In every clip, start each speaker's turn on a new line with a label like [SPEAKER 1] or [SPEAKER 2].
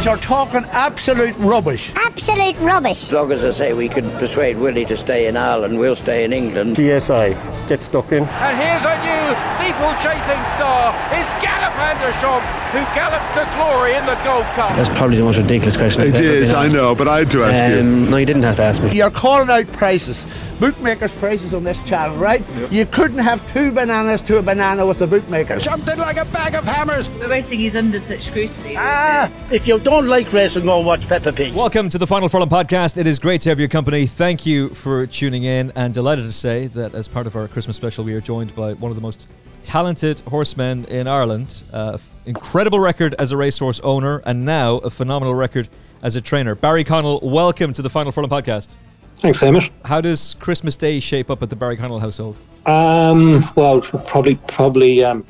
[SPEAKER 1] You're talking absolute rubbish.
[SPEAKER 2] Absolute rubbish.
[SPEAKER 3] As long as I say we can persuade Willie to stay in Ireland, we'll stay in England.
[SPEAKER 4] GSI, get stuck in.
[SPEAKER 5] And here's a new steeple-chasing star. is Galop Champ who gallops to glory in the Gold Cup.
[SPEAKER 6] That's probably the most ridiculous question.
[SPEAKER 7] It is, I know, but I had to ask
[SPEAKER 6] um,
[SPEAKER 7] you.
[SPEAKER 6] No, you didn't have to ask me.
[SPEAKER 1] You're calling out prices, bookmakers' prices on this channel, right? Yep. You couldn't have two bananas to a banana with the bookmakers.
[SPEAKER 5] Jumped in like a bag of hammers.
[SPEAKER 8] The racing is under such scrutiny.
[SPEAKER 9] Ah, if you don't like racing, go watch Peppa Pig.
[SPEAKER 10] Welcome to the Final Furlong podcast. It is great to have your company. Thank you for tuning in, and delighted to say that as part of our Christmas special, we are joined by one of the most talented horsemen in Ireland. Uh, incredible record as a racehorse owner, and now a phenomenal record as a trainer. Barry Connell, welcome to the Final Furlong podcast.
[SPEAKER 11] Thanks, Hamish.
[SPEAKER 10] How does Christmas Day shape up at the Barry Connell household?
[SPEAKER 11] Um, well, probably probably um,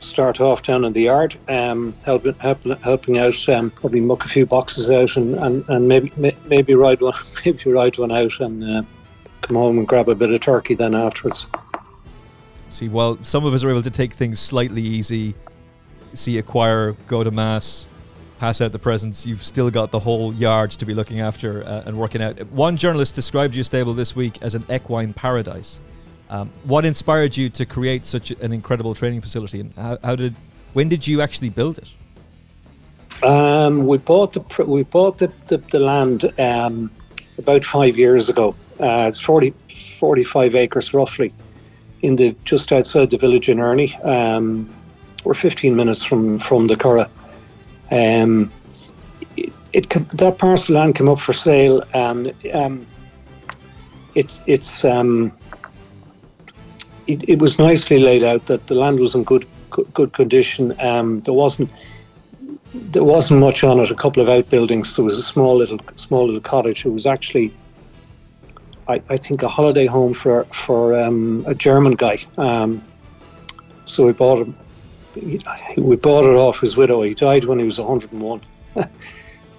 [SPEAKER 11] start off down in the yard, um, helping help, helping out, um, probably muck a few boxes out, and, and, and maybe maybe ride one maybe ride one out, and uh, come home and grab a bit of turkey then afterwards.
[SPEAKER 10] See, while some of us are able to take things slightly easy, see a choir, go to mass, pass out the presents, you've still got the whole yard to be looking after uh, and working out. One journalist described your stable this week as an equine paradise. Um, what inspired you to create such an incredible training facility, and how, how did, when did you actually build it?
[SPEAKER 11] Um, we bought the we bought the the, the land um, about five years ago. Uh, it's 40, 45 acres roughly in the just outside the village in Ernie. Um, we're 15 minutes from from the Curragh. Um, it, it, that parcel land came up for sale, and um, it's it's um, it, it, was nicely laid out. That the land was in good good, good condition. Um, there wasn't there wasn't much on it. A couple of outbuildings. There was a small little small little cottage. It was actually I, I think a holiday home for for um, a German guy. Um, so we bought him. We bought it off his widow. He died when he was 101.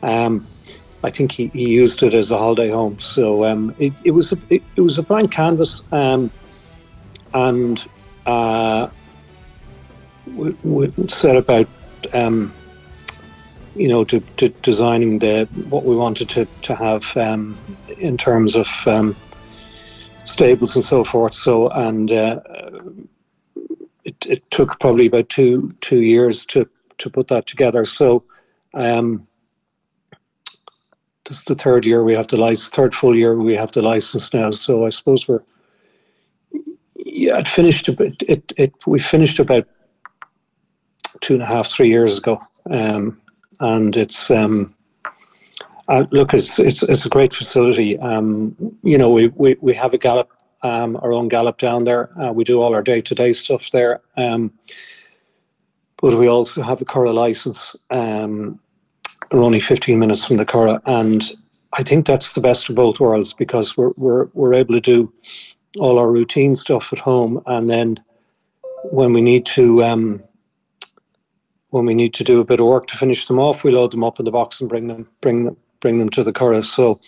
[SPEAKER 11] um, I think he, he used it as a holiday home. So um, it, it was a it, it, was a blank canvas, um, and uh, we, we, set about um, you know, to, to, designing the what we wanted to to have um, in terms of um, stables and so forth. So, and uh, it, it took probably about two two years to to put that together. So, um, this is the third year we have the license, third full year we have the license now. So, I suppose we're yeah, it finished a bit. It it we finished about two and a half, three years ago. Um, and it's um, uh, look, it's it's it's a great facility. Um, you know, we, we we have a gallop, um, our own gallop down there. Uh, we do all our day to day stuff there. Um, but we also have a Curragh license. Um, we're only 15 minutes from the Curragh, and I think that's the best of both worlds because we're we're we're able to do all our routine stuff at home, and then when we need to um, when we need to do a bit of work to finish them off, we load them up in the box and bring them bring them bring them to the Curragh. So,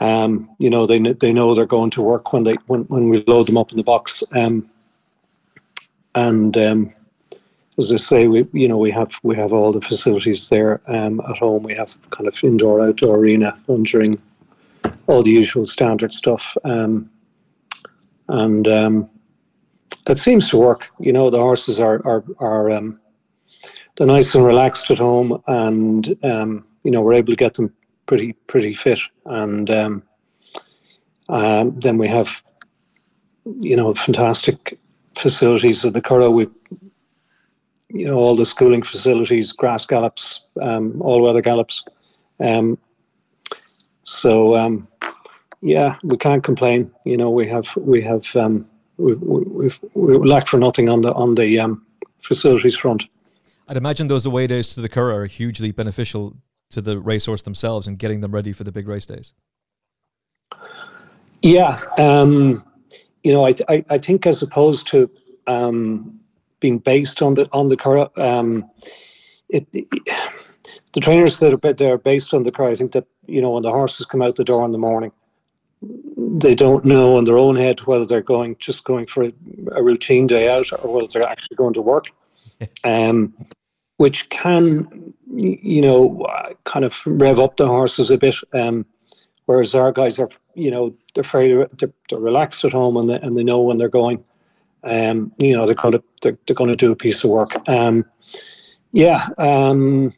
[SPEAKER 11] um, you know, they they know they're going to work when they when, when we load them up in the box. Um, and um, as I say, we you know we have we have all the facilities there um, at home. We have kind of indoor outdoor arena, during all the usual standard stuff. Um, and um, it seems to work. You know, the horses are are are they're nice and relaxed at home, and um, you know we're able to get them pretty pretty fit. And um, um, then we have you know fantastic facilities at the Curragh. We you know all the schooling facilities, grass gallops, um, all weather gallops. Um, so um, yeah, we can't complain. You know we have we have um, we, we've we lacked for nothing on the on the facilities front.
[SPEAKER 10] I'd imagine those away days to the Curragh are hugely beneficial to the racehorse themselves and getting them ready for the big race days.
[SPEAKER 11] Yeah, um, you know, I, I, I think as opposed to um, being based on the on the Curragh, um, it, it, the trainers that are they're based on the Curragh, I think that you know when the horses come out the door in the morning, they don't know in their own head whether they're going just going for a, a routine day out or whether they're actually going to work. um, which can you know, kind of rev up the horses a bit. Um, whereas our guys are, you know, they're very they're, they're relaxed at home and they, and they know when they're going. Um, you know, they're going to they're, they're going to do a piece of work. Um, yeah. Um,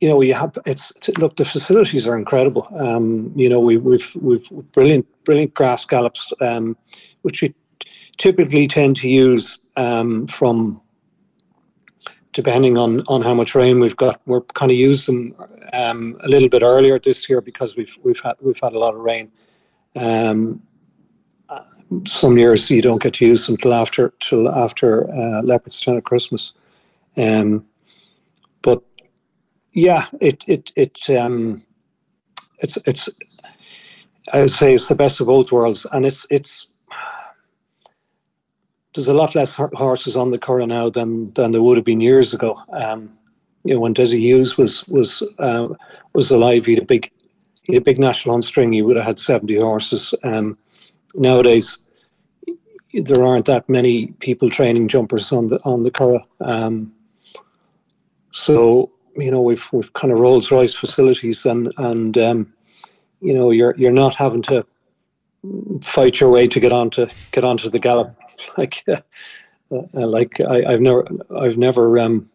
[SPEAKER 11] you know, we have it's look. The facilities are incredible. Um, you know, we, we've we've brilliant brilliant grass gallops, um, which we typically tend to use um, from depending on on how much rain we've got. We're kind of used them um, a little bit earlier this year because we've we've had we've had a lot of rain. Um, some years you don't get to use them till after till after uh, Leopardstown at Christmas. Um, but yeah, it it it um, it's it's I would say it's the best of both worlds, and it's it's there's a lot less horses on the Curragh now than than there would have been years ago. Um, you know, when Dessie Hughes was was uh, was alive, he had a big he had a big National Hunt string. He would have had seventy horses. Um, nowadays, there aren't that many people training jumpers on the on the Curragh. Um, so you know we've we've kind of Rolls Royce facilities and and um, you know you're you're not having to fight your way to get onto get onto the gallop like uh, uh, like I, have never I've never um,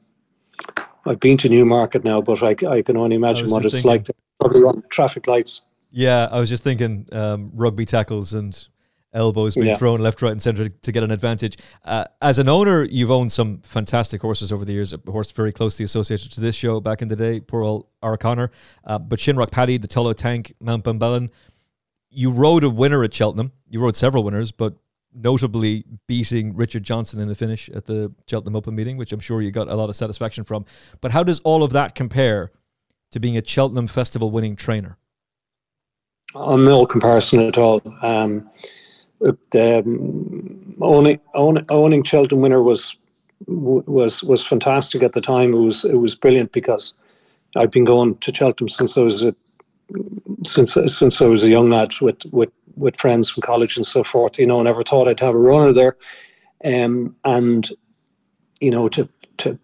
[SPEAKER 11] I've been to Newmarket now, but I, I can only imagine what it's thinking, like to probably run traffic lights.
[SPEAKER 10] Yeah, I was just thinking um, rugby tackles and elbows being yeah. thrown left, right, and centre to get an advantage. Uh, as an owner, you've owned some fantastic horses over the years. A horse very closely associated to this show back in the day, poor old Our Conor. Uh, but Shinrock Paddy, the Tullow Tank, Mount Benbulben. You rode a winner at Cheltenham. You rode several winners, but notably beating Richard Johnson in the finish at the Cheltenham Open meeting, which I'm sure you got a lot of satisfaction from. But how does all of that compare to being a Cheltenham Festival winning trainer?
[SPEAKER 11] On no comparison at all. Um, the, um, owning, owning, owning Cheltenham winner was was was fantastic at the time. It was it was brilliant because I've been going to Cheltenham since I was a since since I was a young lad with with with friends from college and so forth. You know, I never thought I'd have a runner there, um, and you know, to to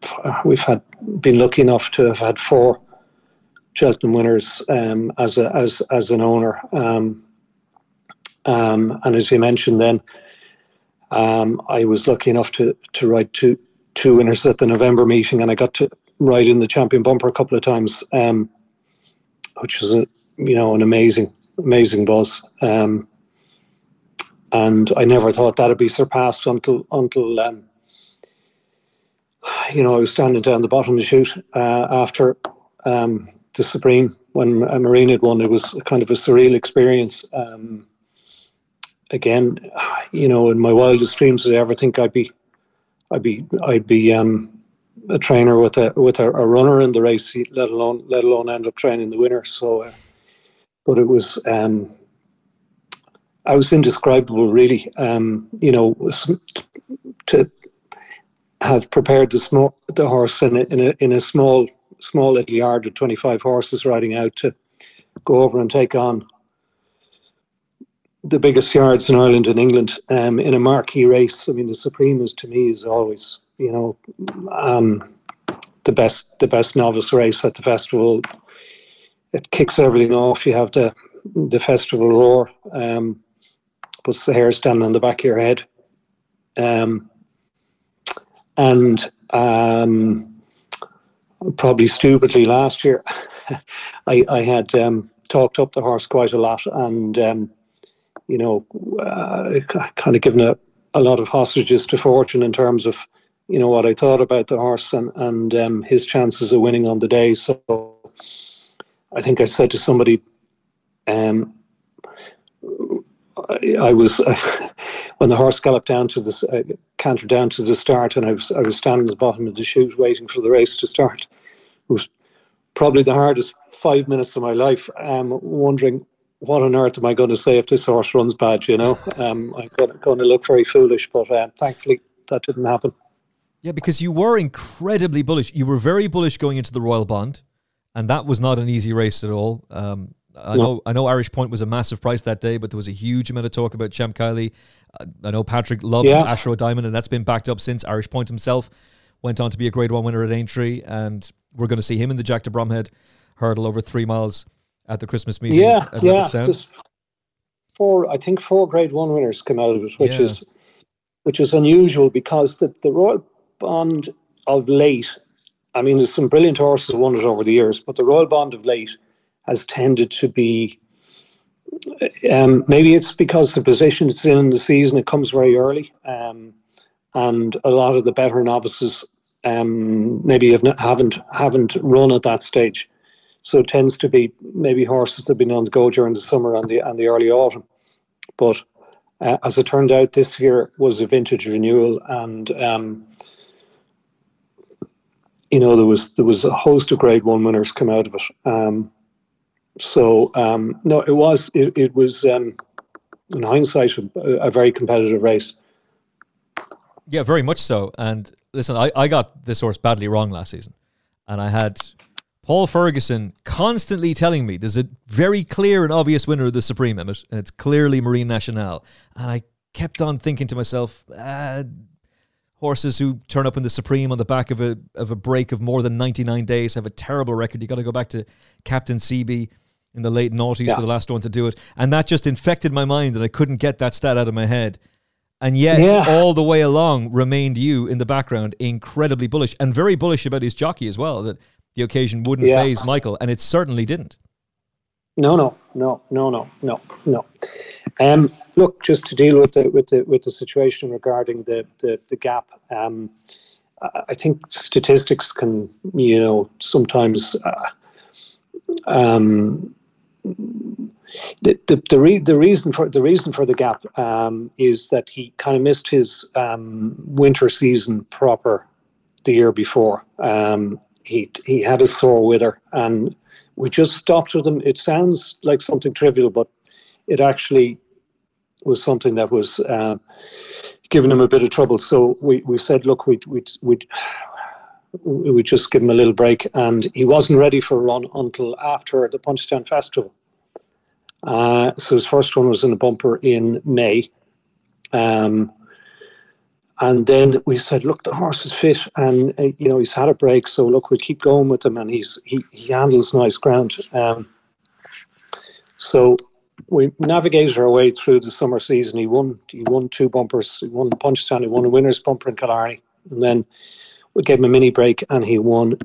[SPEAKER 11] we've had been lucky enough to have had four Cheltenham winners um, as a as as an owner. Um, um, and as you mentioned, then um, I was lucky enough to to ride two two winners at the November meeting, and I got to ride in the champion bumper a couple of times, um, which was a you know an amazing amazing buzz. Um, and I never thought that'd be surpassed until until um, you know I was standing down the bottom of the chute uh, after um, the Supreme when Marine had won. It was kind of a surreal experience. Um, again, you know, in my wildest dreams, did I ever think I'd be, I'd be, I'd be um, a trainer with a with a, a, runner in the race, let alone let alone end up training the winner. So, uh, but it was, um, I was indescribable, really. Um, you know, to have prepared the small the horse in a, in a in a small small little yard with twenty five horses riding out to go over and take on the biggest yards in Ireland and England um, in a marquee race. I mean, the Supremes to me is always, you know, um, the best the best novice race at the festival. It kicks everything off. You have the the festival roar, um, puts the hair standing on the back of your head, um, and um, probably stupidly last year, I, I had um, talked up the horse quite a lot and um, you know, uh, kind of given a, a lot of hostages to fortune in terms of, you know, what I thought about the horse and, and um, his chances of winning on the day. So I think I said to somebody, um, I, I was uh, when the horse galloped down to the uh, cantered down to the start, and I was I was standing at the bottom of the chute waiting for the race to start. It was probably the hardest five minutes of my life, um, wondering what on earth am I going to say if this horse runs bad? You know, um, I'm going to look very foolish, but uh, thankfully that didn't happen.
[SPEAKER 10] Yeah, because you were incredibly bullish. You were very bullish going into the Royal Bond, and that was not an easy race at all. Um, I no. know, I know, Irish Point was a massive price that day, but there was a huge amount of talk about Champ Kiely. I know Patrick loves yeah. Ashroe Diamond, and that's been backed up since Irish Point himself went on to be a Grade One winner at Aintree, and we're going to see him in the Jack de Bromhead hurdle over three miles at the Christmas meeting.
[SPEAKER 11] Yeah, yeah. Just four, I think four Grade One winners come out of it, which
[SPEAKER 10] Yeah.
[SPEAKER 11] is which is unusual because the the Royal Bond of late. I mean, there's some brilliant horses won it over the years, but the Royal Bond of late has tended to be. Um, maybe it's because the position it's in in the season, it comes very early, um, and a lot of the better novices um, maybe have not, haven't haven't run at that stage. So it tends to be maybe horses that have been on the go during the summer and the and the early autumn. But uh, as it turned out, this year was a vintage renewal, and um, you know there was there was a host of Grade One winners come out of it. Um, so um, no, it was it, it was um, in hindsight a, a very competitive race.
[SPEAKER 10] Yeah, very much so. And listen, I, I got this horse badly wrong last season. And I had Paul Ferguson constantly telling me there's a very clear and obvious winner of the Supreme and it's clearly Marine Nationale And I kept on thinking to myself, ah, horses who turn up in the Supreme on the back of a of a break of more than 99 days have a terrible record. You got to go back to Captain Cee Bee in the late noughties
[SPEAKER 11] Yeah.
[SPEAKER 10] for the last one to do it. And that just infected my mind, and I couldn't get that stat out of my head. And yet,
[SPEAKER 11] Yeah.
[SPEAKER 10] all the way along, remained you in the background, incredibly bullish and very bullish about his jockey as well. That the occasion wouldn't
[SPEAKER 11] Yeah.
[SPEAKER 10] phase Michael, and it certainly didn't.
[SPEAKER 11] No, no, no, no, no, no, no. Um, look, just to deal with the with the with the situation regarding the the, the gap. Um, I think statistics can, you know, sometimes. Uh, um, the the the, re- the reason for the reason for the gap um, is that he kind of missed his um, winter season proper the year before. Um, he he had a sore wither, and we just stopped with him. It sounds like something trivial, but it actually was something that was uh, giving him a bit of trouble. So we, we said, look, we'd we'd we'd we just give him a little break, and he wasn't ready for a run until after the Punchestown Festival. Uh, so his first one was in the bumper in May. Um, and then we said, look, the horse is fit, and uh, you know he's had a break, so look, we'll keep going with him, and he's he, he handles nice ground. Um, so we navigated our way through the summer season. He won he won two bumpers. He won the Punchestown. He won a winners bumper in Killarney, and then we gave him a mini break, and he won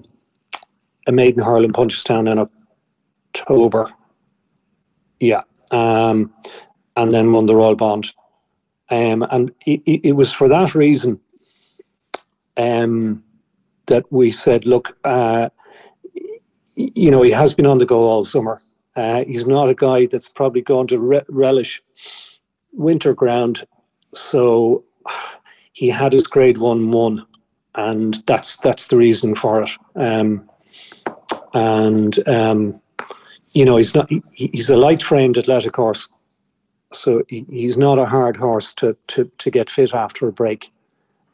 [SPEAKER 11] a maiden hurl in Punchestown in October. Yeah, um, and then won the Royal Bond. Um, and it, it, it was for that reason um, that we said, look, uh, you know, he has been on the go all summer. Uh, he's not a guy that's probably going to re- relish winter ground. So he had his grade one one, and that's that's the reason for it. Um, and um, you know, he's not he, he's a light framed athletic horse so he, he's not a hard horse to, to, to get fit after a break.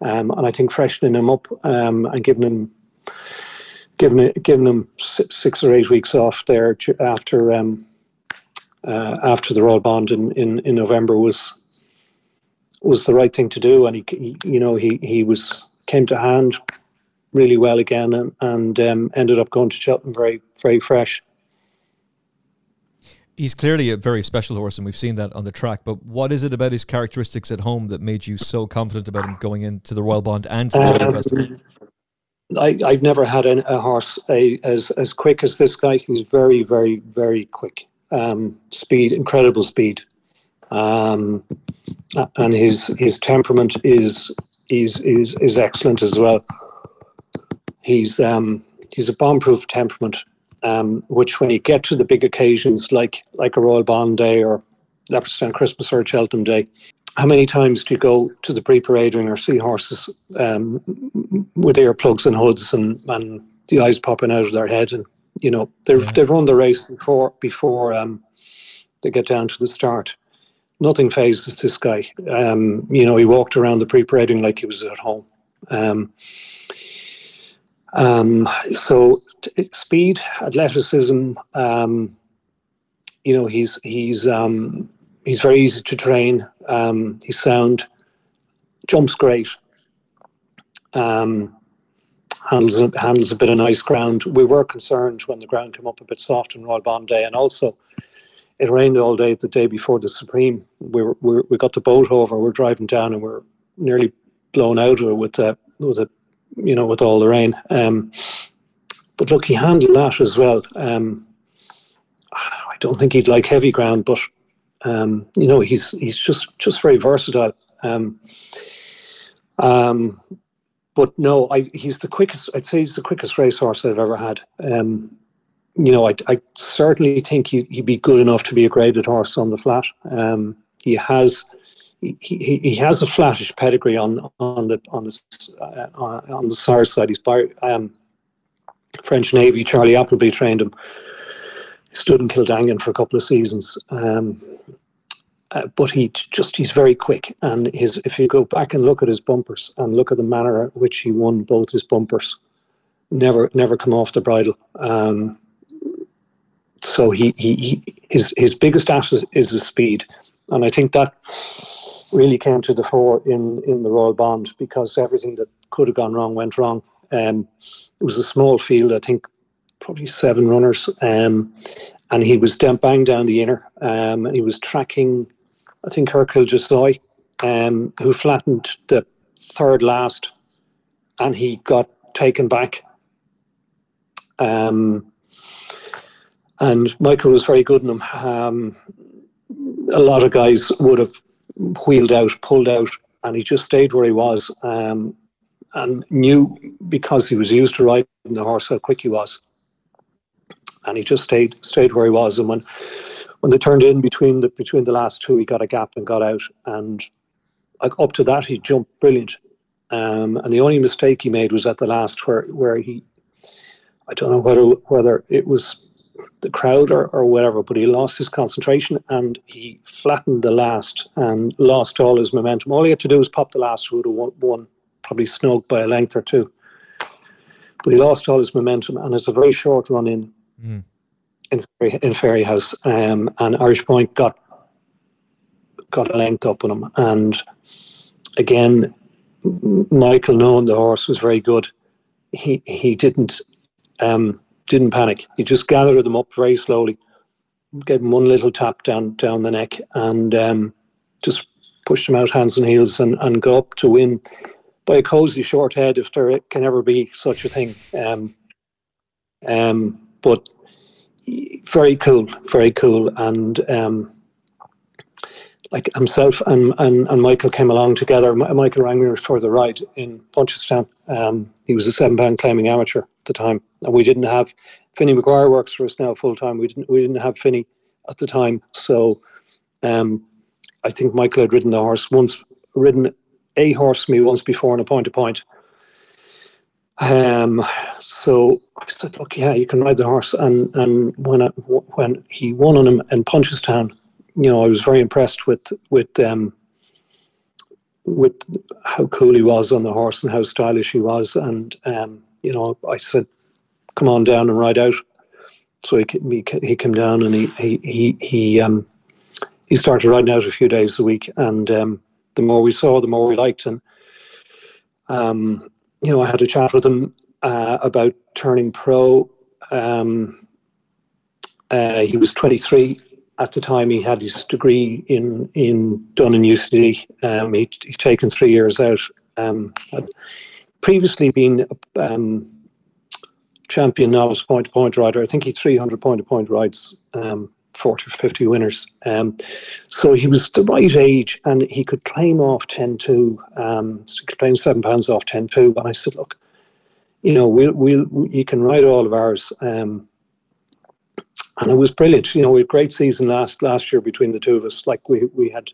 [SPEAKER 11] Um, and I think freshening him up um, and giving him giving it, giving him si- six or eight weeks off there after um, uh, after the Royal Bond in, in, in November was was the right thing to do. And he, you know he he was came to hand really well again and, and um, ended up going to Cheltenham very very fresh.
[SPEAKER 10] He's clearly a very special horse, and we've seen that on the track. But what is it about his characteristics at home that made you so confident about him going into the Royal Bond and to the Cheltenham Festival?
[SPEAKER 11] I, I've never had an, a horse a, as as quick as this guy. He's very, very, very quick. Um, speed, incredible speed, um, and his his temperament is is is is excellent as well. He's um, he's a bomb-proof temperament, um, which when you get to the big occasions like like a Royal Bond Day or Leopardstown Christmas or Cheltenham Day, how many times do you go to the pre-parade ring or see horses um, with earplugs and hoods and, and the eyes popping out of their head and you know they've they've run the race before before um, they get down to the start. Nothing phases this guy. Um, you know he walked around the pre-parade ring like he was at home. Um, um, so t- speed, athleticism. Um, you know he's he's um, he's very easy to train. Um, he's sound, jumps great. Um, handles handles a bit of nice ground. We were concerned when the ground came up a bit soft on Royal Bond Day, and also it rained all day the day before the Supreme. We were, we, got the boat over. We're driving down, and we're nearly blown out of it with uh, with it, you know, with all the rain. Um, but look, he handled that as well. Um, I don't think he'd like heavy ground, but um, you know, he's he's just just very versatile. Um, um, but no, I, he's the quickest. I'd say he's the quickest racehorse I've ever had. Um, you know, I, I certainly think he, would be good enough to be a graded horse on the flat. Um, he has he, he, he has a flattish pedigree on on the on the uh, on the sire side. He's by um, French Navy. Charlie Appleby trained him. He stood in Kildangan for a couple of seasons. Um, uh, but he just he's very quick and his if you go back and look at his bumpers and look at the manner at which he won both his bumpers never never come off the bridle. Um, so he, he, he his his biggest asset is his speed and I think that really came to the fore in in the Royal Bond because everything that could have gone wrong went wrong. Um, it was a small field I think probably seven runners um, and he was down, bang down the inner. Um, and he was tracking I think Hercule Du Seuil, um, who flattened the third last, and he got taken back. Um, and Michael was very good in him. Um, a lot of guys would have wheeled out, pulled out, and he just stayed where he was um, and knew because he was used to riding the horse how quick he was. And he just stayed stayed where he was. And when when they turned in between the between the last two, he got a gap and got out. And up to that, he jumped brilliant. Um, and the only mistake he made was at the last, where where he, I don't know whether whether it was the crowd or, or whatever, but he lost his concentration and he flattened the last and lost all his momentum. All he had to do was pop the last, who would have won, won probably snug by a length or two. But he lost all his momentum, and it's a very short run in. Mm in Ferry, in Fairyhouse, um, and Irish Point got got a length up on him. And again, Michael, knowing the horse was very good, he he didn't um, didn't panic. He just gathered them up very slowly, gave him one little tap down down the neck, and um, just pushed him out hands and heels and, and go up to win by a cozy short head if there can ever be such a thing. Um, um, but very cool, very cool, and um, like himself and, and, and Michael came along together. Michael rang me for the ride in Punchestown. Um, he was a seven pound claiming amateur at the time, and we didn't have Finny Maguire works for us now full time. We didn't we didn't have Finny at the time, so um, I think Michael had ridden the horse once, ridden a horse me once before in a point to point. Um, so I said, "Look, yeah, you can ride the horse." And and when I, when he won on him in Punchestown, you know, I was very impressed with with um, with how cool he was on the horse and how stylish he was. And um, you know, I said, "Come on down and ride out." So he he, he came down and he he he he, um, he started riding out a few days a week. And um, the more we saw, the more we liked. And um, you know, I had a chat with him uh, about turning pro. Um, uh, he was 23 at the time. He had his degree in in done in UCD. Um, he'd, he'd, taken three years out. Um, previously been um, champion novice point to point rider. I think he 300 point to point rides. Um, 40 or 50 winners. Um, so he was the right age and he could claim off 10 2. Um, so he could claim seven pounds off 10 2. And I said, look, you know, we'll, we'll, you can ride all of ours. Um, and it was brilliant. You know, we had a great season last last year between the two of us. Like we, we had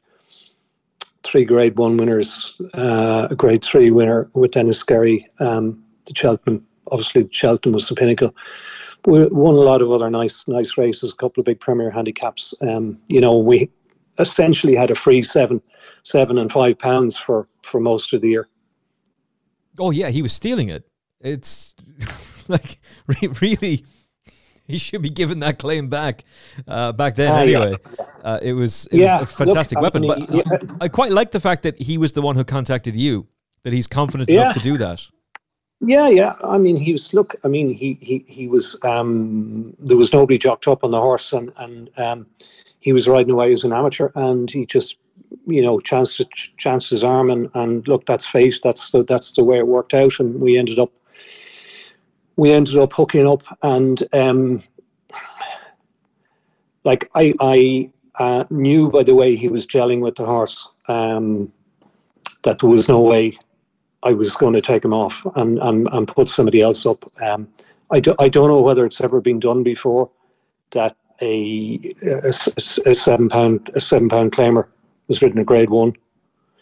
[SPEAKER 11] three grade one winners, uh, a grade three winner with Dennis Skerry, um, the Cheltenham. Obviously, Cheltenham was the pinnacle we won a lot of other nice nice races, a couple of big Premier handicaps. Um, you know, we essentially had a free seven, seven and five pounds for for most of the year.
[SPEAKER 10] Oh yeah, he was stealing it. It's like really, he should be given that claim back uh, back then. Uh, anyway, yeah. uh, it was it yeah, was a fantastic look, weapon. but yeah. I, I, quite like the fact that he was the one who contacted you. That he's confident enough to do that.
[SPEAKER 11] Yeah, yeah. I mean, he was look. I mean, he he he was. Um, there was nobody jocked up on the horse, and and um, he was riding away as an amateur, and he just, you know, chanced chanced his arm, and and look, that's fate. That's the that's the way it worked out, and we ended up. We ended up hooking up, and um, like I I uh, knew by the way he was gelling with the horse um, that there was no way I was going to take him off and, and, and put somebody else up. Um, I, do, I don't know whether it's ever been done before that a, a, a seven pound a seven pound claimer was ridden a grade one.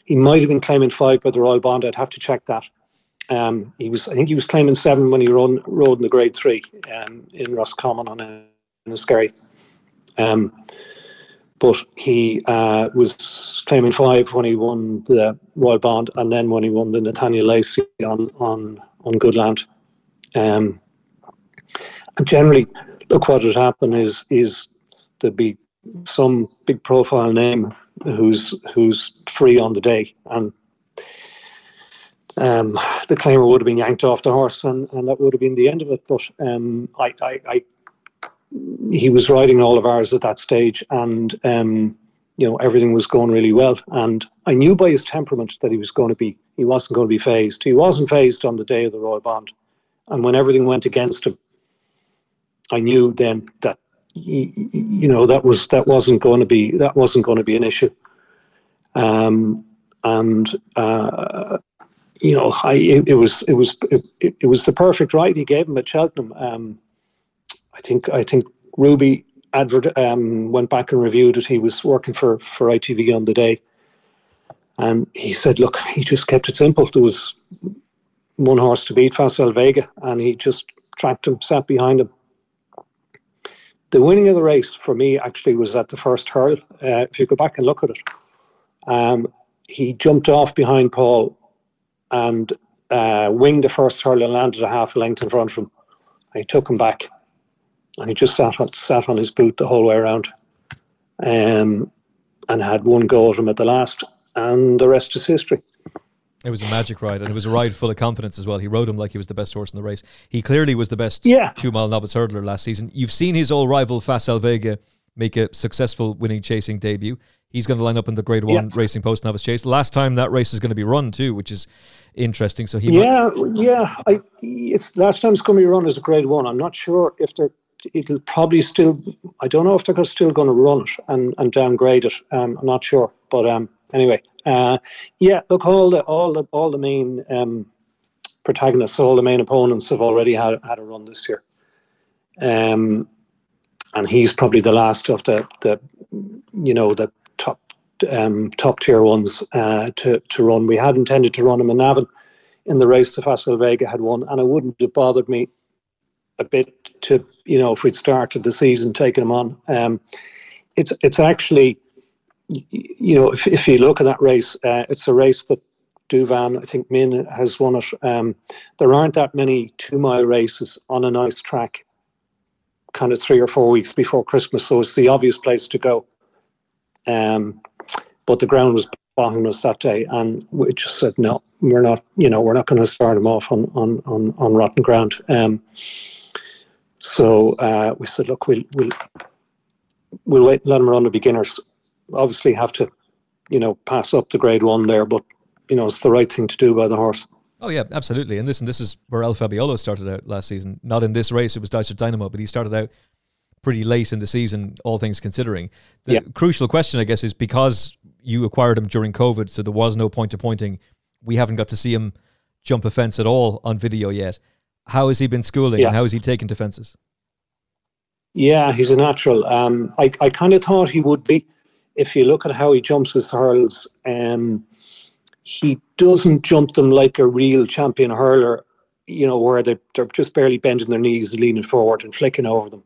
[SPEAKER 11] He might have been claiming five by the Royal Bond. I'd have to check that. Um, he was I think he was claiming seven when he run, rode in the grade three um, in Roscommon on a, in a scary. Um, but he uh, was claiming five when he won the Royal Bond, and then when he won the Nathaniel Lacy on on on Good Land. Um, and generally, look what would happen is is there'd be some big profile name who's who's free on the day, and um, the claimer would have been yanked off the horse, and, and that would have been the end of it. But um, I, I, I he was riding all of ours at that stage, and um, you know everything was going really well. And I knew by his temperament that he was going to be he wasn't going to be phased. He wasn't phased on the day of the Royal Bond, and when everything went against him, I knew then that you know that was that wasn't going to be that wasn't going to be an issue. Um, and uh, you know, I it, it was it was it, it, was the perfect ride he gave him at Cheltenham. Um, I think I think Ruby advert um, went back and reviewed it. He was working for for ITV on the day, and he said, "Look, he just kept it simple. There was one horse to beat, Facile Vega, and he just tracked him, sat behind him." The winning of the race for me actually was at the first hurl. Uh, if you go back and look at it, um, he jumped off behind Paul and uh, winged the first hurl and landed a half length in front of him. He took him back and he just sat on, sat on his boot the whole way around, um, and had one go at him at the last, and the rest is history.
[SPEAKER 10] It was a magic ride, and it was a ride full of confidence as well. He rode him like he was the best horse in the race. He clearly was the best
[SPEAKER 11] yeah.
[SPEAKER 10] two mile novice hurdler last season. You've seen his old rival Facile Vega make a successful winning chasing debut. He's going to line up in the Grade One yeah. Racing Post Novice Chase. Last time that race is going to be run too, which is interesting. So he
[SPEAKER 11] yeah, might- yeah. I, it's last time it's going to be run as a Grade One. I'm not sure if they're it'll probably still. I don't know if they're still going to run it and, and downgrade it. Um, I'm not sure, but um, anyway, uh, yeah. Look, all the all the all the main um, protagonists, all the main opponents have already had had a run this year. Um, and he's probably the last of the the you know the top um, top tier ones uh, to to run. We had intended to run him in Navan in the race that Facile Vega had won, and it wouldn't have bothered me a bit to you know if we'd started the season taking him on. Um, it's it's actually you know if if you look at that race, uh, it's a race that Douvan I think Min has won it. Um, there aren't that many two mile races on a nice track, kind of three or four weeks before Christmas, so it's the obvious place to go. Um, but the ground was bottoming us that day, and we just said no, we're not. You know, we're not going to start him off on on on, on rotten ground. Um, so uh, we said, look, we'll we'll we'll wait, let them run the beginners. Obviously, have to, you know, pass up the grade one there, but you know, it's the right thing to do by the horse.
[SPEAKER 10] Oh yeah, absolutely. And listen, this is where El Fabiolo started out last season. Not in this race; it was Dysart Dynamo, but he started out pretty late in the season, all things considering. The
[SPEAKER 11] yeah.
[SPEAKER 10] crucial question, I guess, is because you acquired him during COVID, so there was no point to pointing. We haven't got to see him jump a fence at all on video yet. How has he been schooling yeah. and how has he taken defenses?
[SPEAKER 11] Yeah, he's a natural. Um, I, I kind of thought he would be. If you look at how he jumps his hurls, um, he doesn't jump them like a real champion hurler, you know, where they, they're just barely bending their knees, and leaning forward and flicking over them.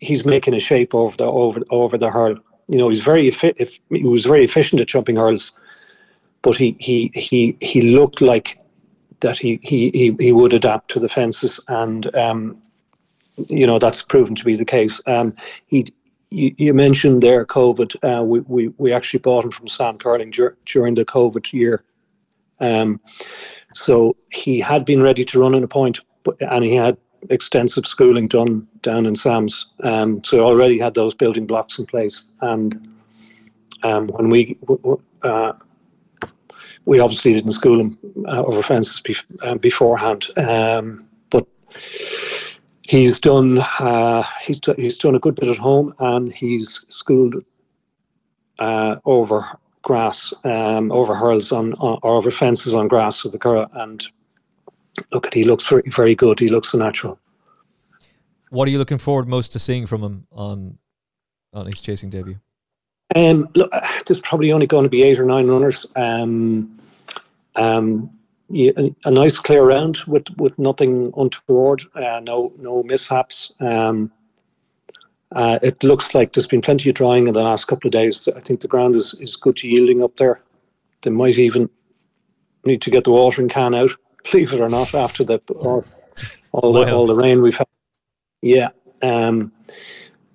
[SPEAKER 11] He's making a shape over the over over the hurl. You know, he's very if he was very efficient at jumping hurls, but he he he he looked like that he he he, he would adapt to the fences, and um, you know that's proven to be the case. Um, he you, mentioned there COVID. Uh, we, we we actually bought him from Sam Curling dur- during the COVID year. Um, So he had been ready to run in a point, and he had extensive schooling done down in Sam's. Um, so already had those building blocks in place. And um, when we uh, we obviously didn't school him uh, over fences uh, beforehand, um, but he's done uh, he's he's done a good bit at home, and he's schooled uh, over grass, um, over hurls on, on or over fences on grass with the girl, and look at he looks very very good. He looks natural.
[SPEAKER 10] What are you looking forward most to seeing from him on on his chasing debut?
[SPEAKER 11] Um, look, there's probably only going to be eight or nine runners. Um, um, yeah, a, a nice clear round with, with nothing untoward, uh, no no mishaps. Um, uh, it looks like there's been plenty of drying in the last couple of days. I think the ground is, is good to yielding up there. They might even need to get the watering can out, believe it or not, after the all, all the all the rain we've had. Yeah, um,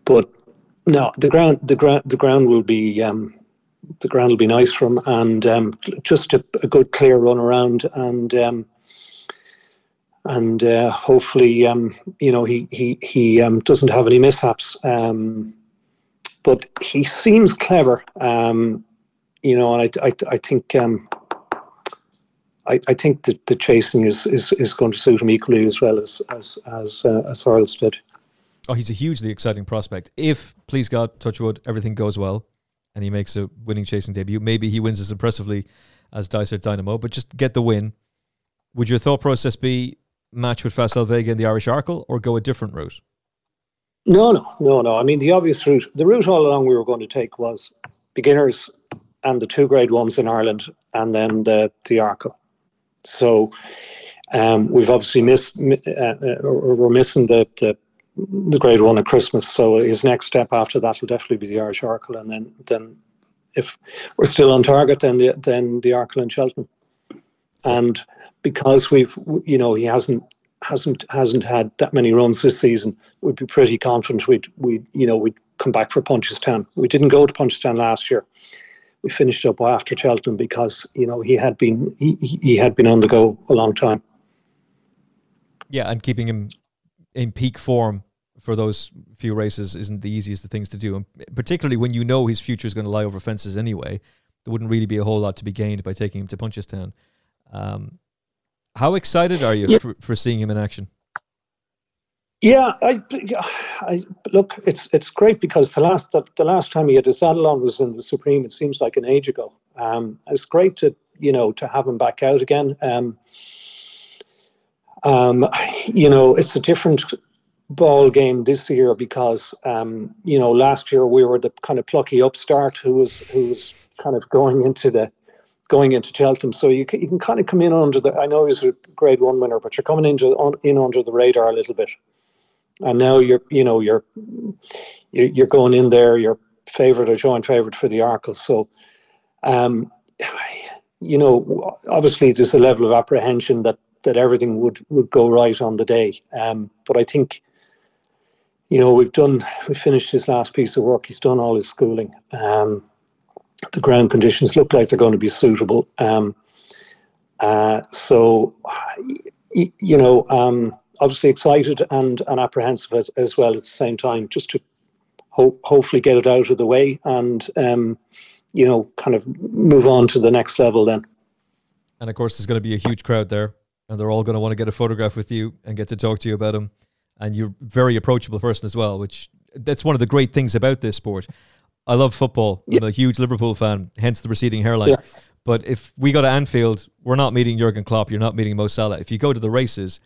[SPEAKER 11] but no, the ground the ground the ground will be um, the ground will be nice for him, and um, just a, a, good clear run around, and um, and uh, hopefully, um, you know, he he he um, doesn't have any mishaps. Um, but he seems clever, you know, and I I, I think. I, I think that the chasing is, is, is going to suit him equally as well as as as uh, as.
[SPEAKER 10] Oh, he's a hugely exciting prospect. If, please God, touchwood, everything goes well, and he makes a winning chasing debut, maybe he wins as impressively as Dysart Dynamo, but just get the win. Would your thought process be match with Facile Vega in the Irish Arkle or go a different route?
[SPEAKER 11] No, no, no, no. I mean, the obvious route, the route all along we were going to take was beginners and the two grade ones in Ireland and then the, the Arkle. So um, we've obviously missed, uh, uh, we're missing the, the the grade one at Christmas. So his next step after that will definitely be the Irish Arkle, and then then if we're still on target, then the, then the Arkle and Cheltenham. And because we've you know he hasn't hasn't hasn't had that many runs this season, we'd be pretty confident we'd we you know we'd come back for Punchestown. We didn't go to Punchestown last year. We finished up after Cheltenham because you know he had been he, he had been on the go a long time.
[SPEAKER 10] Yeah, and keeping him in peak form for those few races isn't the easiest of things to do, and particularly when you know his future is going to lie over fences anyway. There wouldn't really be a whole lot to be gained by taking him to Punchestown. Um, how excited are you yeah. for, for seeing him in action?
[SPEAKER 11] Yeah, I, I look. It's it's great because the last the, the last time he had a saddle on was in the Supreme. It seems like an age ago. Um, it's great to you know to have him back out again. Um, um, you know, it's a different ball game this year because um, you know last year we were the kind of plucky upstart who was who was kind of going into the going into Cheltenham. So you can, you can kind of come in under the. I know he's a Grade One winner, but you're coming into on, in under the radar a little bit. And now you're you know you're you're going in there. You're favourite or joint favourite for the Arkle. So, um, you know, obviously there's a level of apprehension that that everything would would go right on the day. Um, but I think you know, we've done, we finished his last piece of work. He's done all his schooling. Um, the ground conditions look like they're going to be suitable. Um, uh, so, you know, um, obviously excited and, and apprehensive as, as, well at the same time, just to ho- hopefully get it out of the way and, um, you know, kind of move on to the next level then.
[SPEAKER 10] And of course, there's going to be a huge crowd there, and they're all going to want to get a photograph with you and get to talk to you about him and you're a very approachable person as well, which that's one of the great things about this sport. I love football. Yeah. I'm a huge Liverpool fan, hence the receding hairline. Yeah. But if we go to Anfield, we're not meeting Jurgen Klopp. You're not meeting Mo Salah. If you go to the races,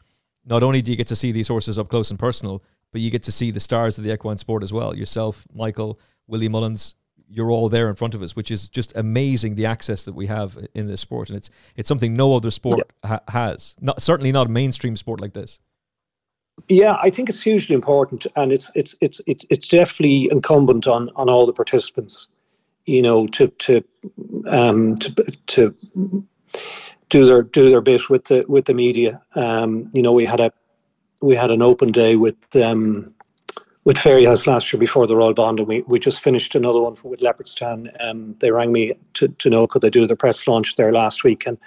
[SPEAKER 10] not only do you get to see these horses up close and personal, but you get to see the stars of the equine sport as well. Yourself, Michael, Willie Mullins, you're all there in front of us, which is just amazing. The access that we have in this sport, and it's it's something no other sport yeah. ha- has. Not certainly not a mainstream sport like this.
[SPEAKER 11] Yeah, I think it's hugely important, and it's it's it's it's it's definitely incumbent on on all the participants, you know, to to um, to to do their do their bit with the with the media. Um, you know, we had a we had an open day with um, with Fairyhouse last year before the Royal Bond, and we, we just finished another one for, with Leopardstown. Um, they rang me to, to know could they do the press launch there last week, and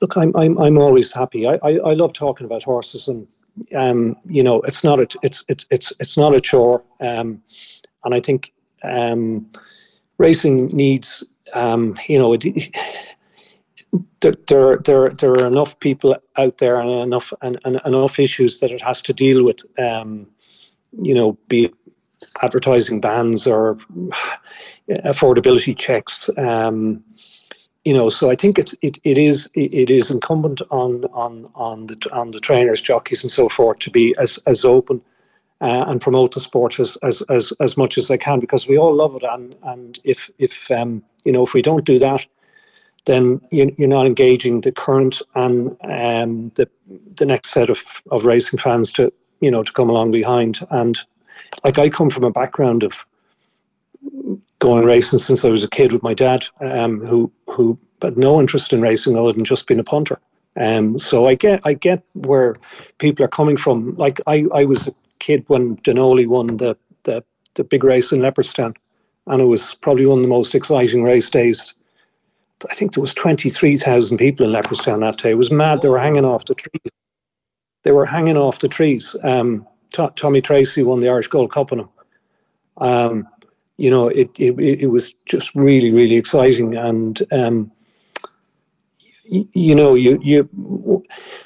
[SPEAKER 11] look, I'm I'm I'm always happy. I I, I love talking about horses, and um, you know, it's not a it's it's it's it's not a chore. Um, and I think um, racing needs, um, you know, it, there, there, there, are enough people out there and enough and, and enough issues that it has to deal with. Um, you know, be advertising bans or affordability checks. Um, you know, so I think it's it, it is it is incumbent on on on the on the trainers, jockeys, and so forth to be as as open uh, and promote the sport as, as as as much as they can because we all love it. And and if if um, you know if we don't do that, then you, you're not engaging the current and um, the the next set of of racing fans to you know to come along behind. And like I come from a background of going racing since I was a kid with my dad, um, who who had no interest in racing other than just being a punter. Um, so I get I get where people are coming from. Like I, I was a kid when Danoli won the, the the big race in Leopardstown, and it was probably one of the most exciting race days. I think there was twenty three thousand people in Leopardstown that day. It was mad. They were hanging off the trees. They were hanging off the trees. Um, Tommy Treacy won the Irish Gold Cup on him. Um, you know, it, it it was just really really exciting, and um, you, know, you you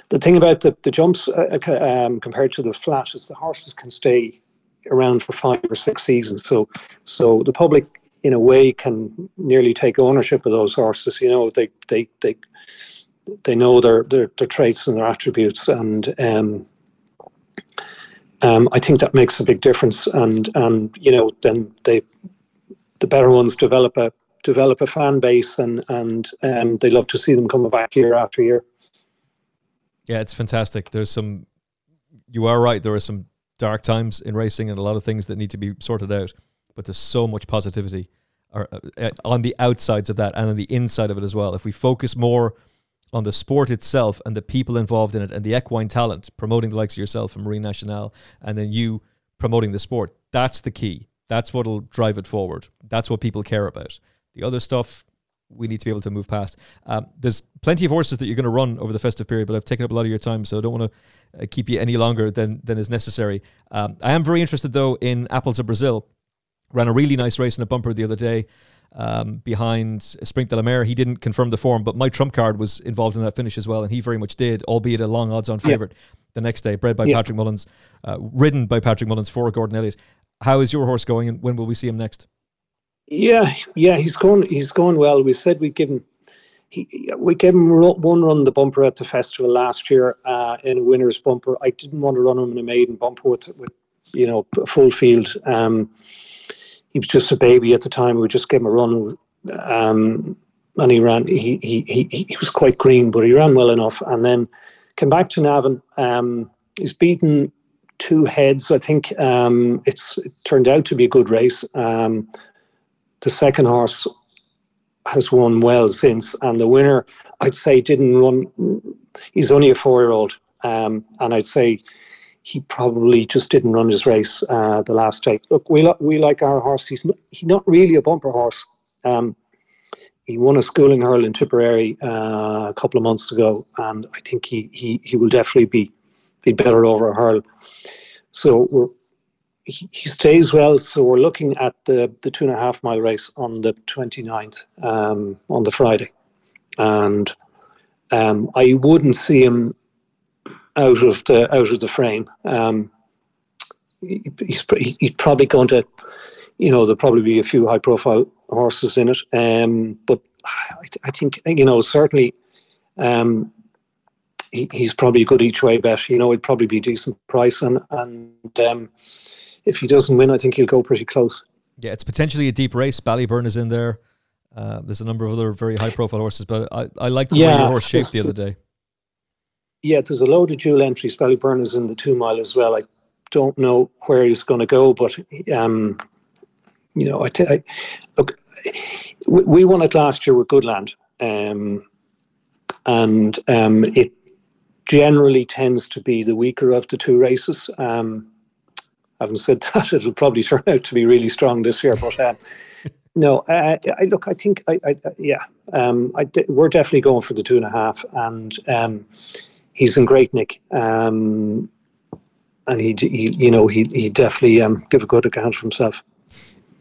[SPEAKER 11] the thing about the the jumps uh, um, compared to the flat is the horses can stay around for five or six seasons. So so the public in a way can nearly take ownership of those horses. You know, they they they they know their their, their traits and their attributes, and um, um, I think that makes a big difference. And and you know, then they the better ones develop a develop a fan base, and and um, they love to see them coming back year after year.
[SPEAKER 10] Yeah, it's fantastic. There's some. You are right. There are some dark times in racing and a lot of things that need to be sorted out. But there's so much positivity uh, uh, on the outsides of that and on the inside of it as well. If we focus more on the sport itself and the people involved in it and the equine talent, promoting the likes of yourself and Marine Nationale, and then you promoting the sport. That's the key. That's what'll drive it forward. That's what people care about. The other stuff we need to be able to move past. Um, there's plenty of horses that you're going to run over the festive period, but I've taken up a lot of your time, so I don't want to uh, keep you any longer than than is necessary. Um, I am very interested though in Apple's Of Bresil. Ran a really nice race in a bumper the other day um, behind Sprint de la Mer. He didn't confirm the form, but my trump card was involved in that finish as well, and he very much did, albeit a long odds on favourite yeah. the next day, bred by yeah. Patrick Mullins, uh, ridden by Patrick Mullins for Gordon Elliott. How is your horse going, and when will we see him next?
[SPEAKER 11] Yeah, yeah, he's going. He's going well. We said we'd give him. He, we gave him one run the bumper at the festival last year uh, in a winner's bumper. I didn't want to run him in a maiden bumper with, with you know, full field. Um, he was just a baby at the time. We just gave him a run, um, and he ran. He, he he he was quite green, but he ran well enough. And then came back to Navan. Um, he's beaten two heads. I think um, it's it turned out to be a good race. Um, the second horse has won well since, and the winner, I'd say, didn't run. He's only a four-year-old, um, and I'd say he probably just didn't run his race uh, the last day. Look, we li- we like our horse. He's not, he's not really a bumper horse. Um, he won a schooling hurl in Tipperary uh, a couple of months ago, and I think he he, he will definitely be be better over a hurl. So he, he stays well. So we're looking at the the two and a half mile race on the 29th um, on the Friday, and um, I wouldn't see him out of the out of the frame. Um, he's he's probably going to, you know, there'll probably be a few high profile horses in it. Um, but I, I, think you know certainly, um, he, he's probably a good each way bet. You know, it'd probably be a decent price, and and um, if he doesn't win, I think he'll go pretty close.
[SPEAKER 10] Yeah, it's potentially a deep race. Ballyburn is in there. Uh, there's a number of other very high profile horses, but I, I like the yeah, way your horse shaped the other day
[SPEAKER 11] yeah, there's a load of dual entries. Ballyburn is in the two mile as well. I don't know where he's going to go, but um, you know, I, t- I look, we, we won it last year with Good Land, um, and um, it generally tends to be the weaker of the two races. Um, having said that, it'll probably turn out to be really strong this year, but. Uh, No, uh, I look. I think. I, I yeah. Um, I we're definitely going for the two and a half, and um, he's in great nick. Um, and he, he, you know, he he definitely um, give a good account for himself.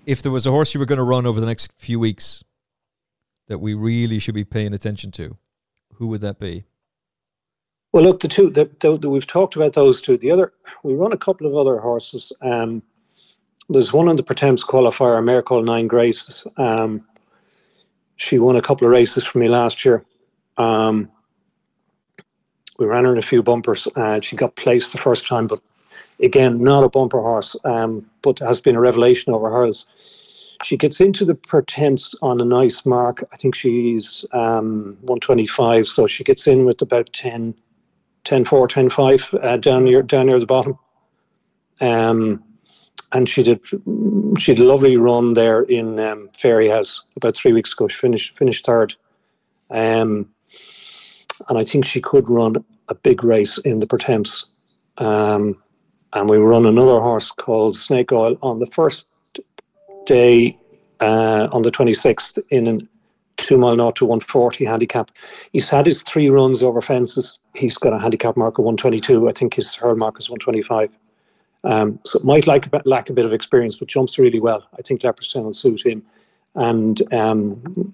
[SPEAKER 10] If there was a horse you were going to run over the next few weeks that we really should be paying attention to, who would that be?
[SPEAKER 11] Well, look, the two that we've talked about those two. The other, we run a couple of other horses. Um, there's one on the Pertemps qualifier, a mare called Nine Graces. Um, she won a couple of races for me last year. Um, we ran her in a few bumpers. Uh, she got placed the first time, but again, not a bumper horse, um, but has been a revelation over hers. She gets into the Pertemps on a nice mark. I think she's um, 125, so she gets in with about 10, 10 4, 10 5 uh, down, near, down near the bottom. Um, and she did she did a lovely run there in um, Fairyhouse about three weeks ago. She finished finished third, um, and I think she could run a big race in the Pertemps. Um, and we run another horse called Snake Oil on the first day uh, on the 26th in a two mile not to 140 handicap. He's had his three runs over fences. He's got a handicap mark of 122. I think his third mark is 125. Um, so it might like lack a bit of experience, but jumps really well. I think Leopardstown will suit him, and um,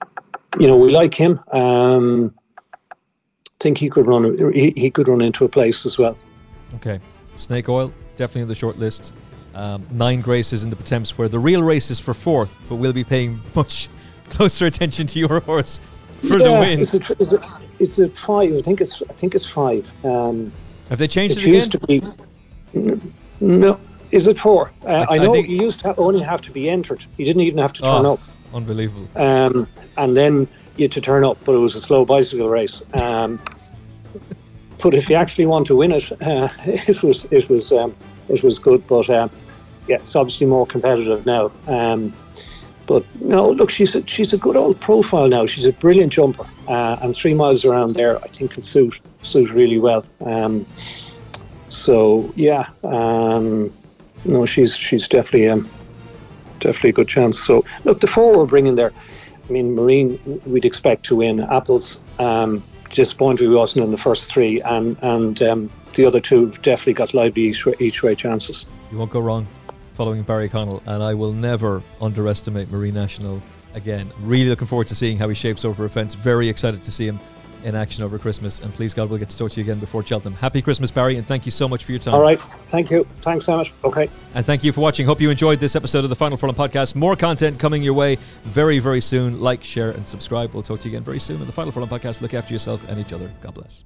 [SPEAKER 11] you know we like him. Um, think he could run. He, he could run into a place as well.
[SPEAKER 10] Okay, Snake Oil definitely on the short list. Um, nine graces in the Pertemps, where the real race is for fourth, but we'll be paying much closer attention to your horse for
[SPEAKER 11] yeah,
[SPEAKER 10] the win.
[SPEAKER 11] Is it, is, it, is it five? I think it's I think it's five. Um,
[SPEAKER 10] Have they changed it,
[SPEAKER 11] it used
[SPEAKER 10] again?
[SPEAKER 11] to be. No, is it four? Uh, I,
[SPEAKER 10] I
[SPEAKER 11] know
[SPEAKER 10] think-
[SPEAKER 11] you used to only have to be entered. You didn't even have to turn
[SPEAKER 10] Oh,
[SPEAKER 11] up,
[SPEAKER 10] unbelievable.
[SPEAKER 11] um, and then you had to turn up. But it was a slow bicycle race. Um, but if you actually want to win it, uh, it was it was um, it was good. But um, yeah, it's obviously more competitive now. Um, but no, look, she's a, she's a good old profile now. She's a brilliant jumper, uh, and three miles around there, I think, can suit suit really well. Um, so yeah, um, no, she's she's definitely um, definitely a good chance. So look, the four we're bringing there. I mean, Marine, we'd expect to win. Apples, um, disappointed we wasn't in the first three, and and um, the other two definitely got lively each way, each way chances.
[SPEAKER 10] You won't go wrong following Barry Connell, and I will never underestimate Marine Nationale again. Really looking forward to seeing how he shapes over a fence. Very excited to see him in action over Christmas, and please God, we'll get to talk to you again before Cheltenham. Happy Christmas, Barry, and thank you so much for your time.
[SPEAKER 11] All right, thank you. Thanks so much. Okay.
[SPEAKER 10] And thank you for watching. Hope you enjoyed this episode of the Final Furlong podcast. More content coming your way very, very soon. Like, share, and subscribe. We'll talk to you again very soon on the Final Furlong podcast. Look after yourself and each other. God bless.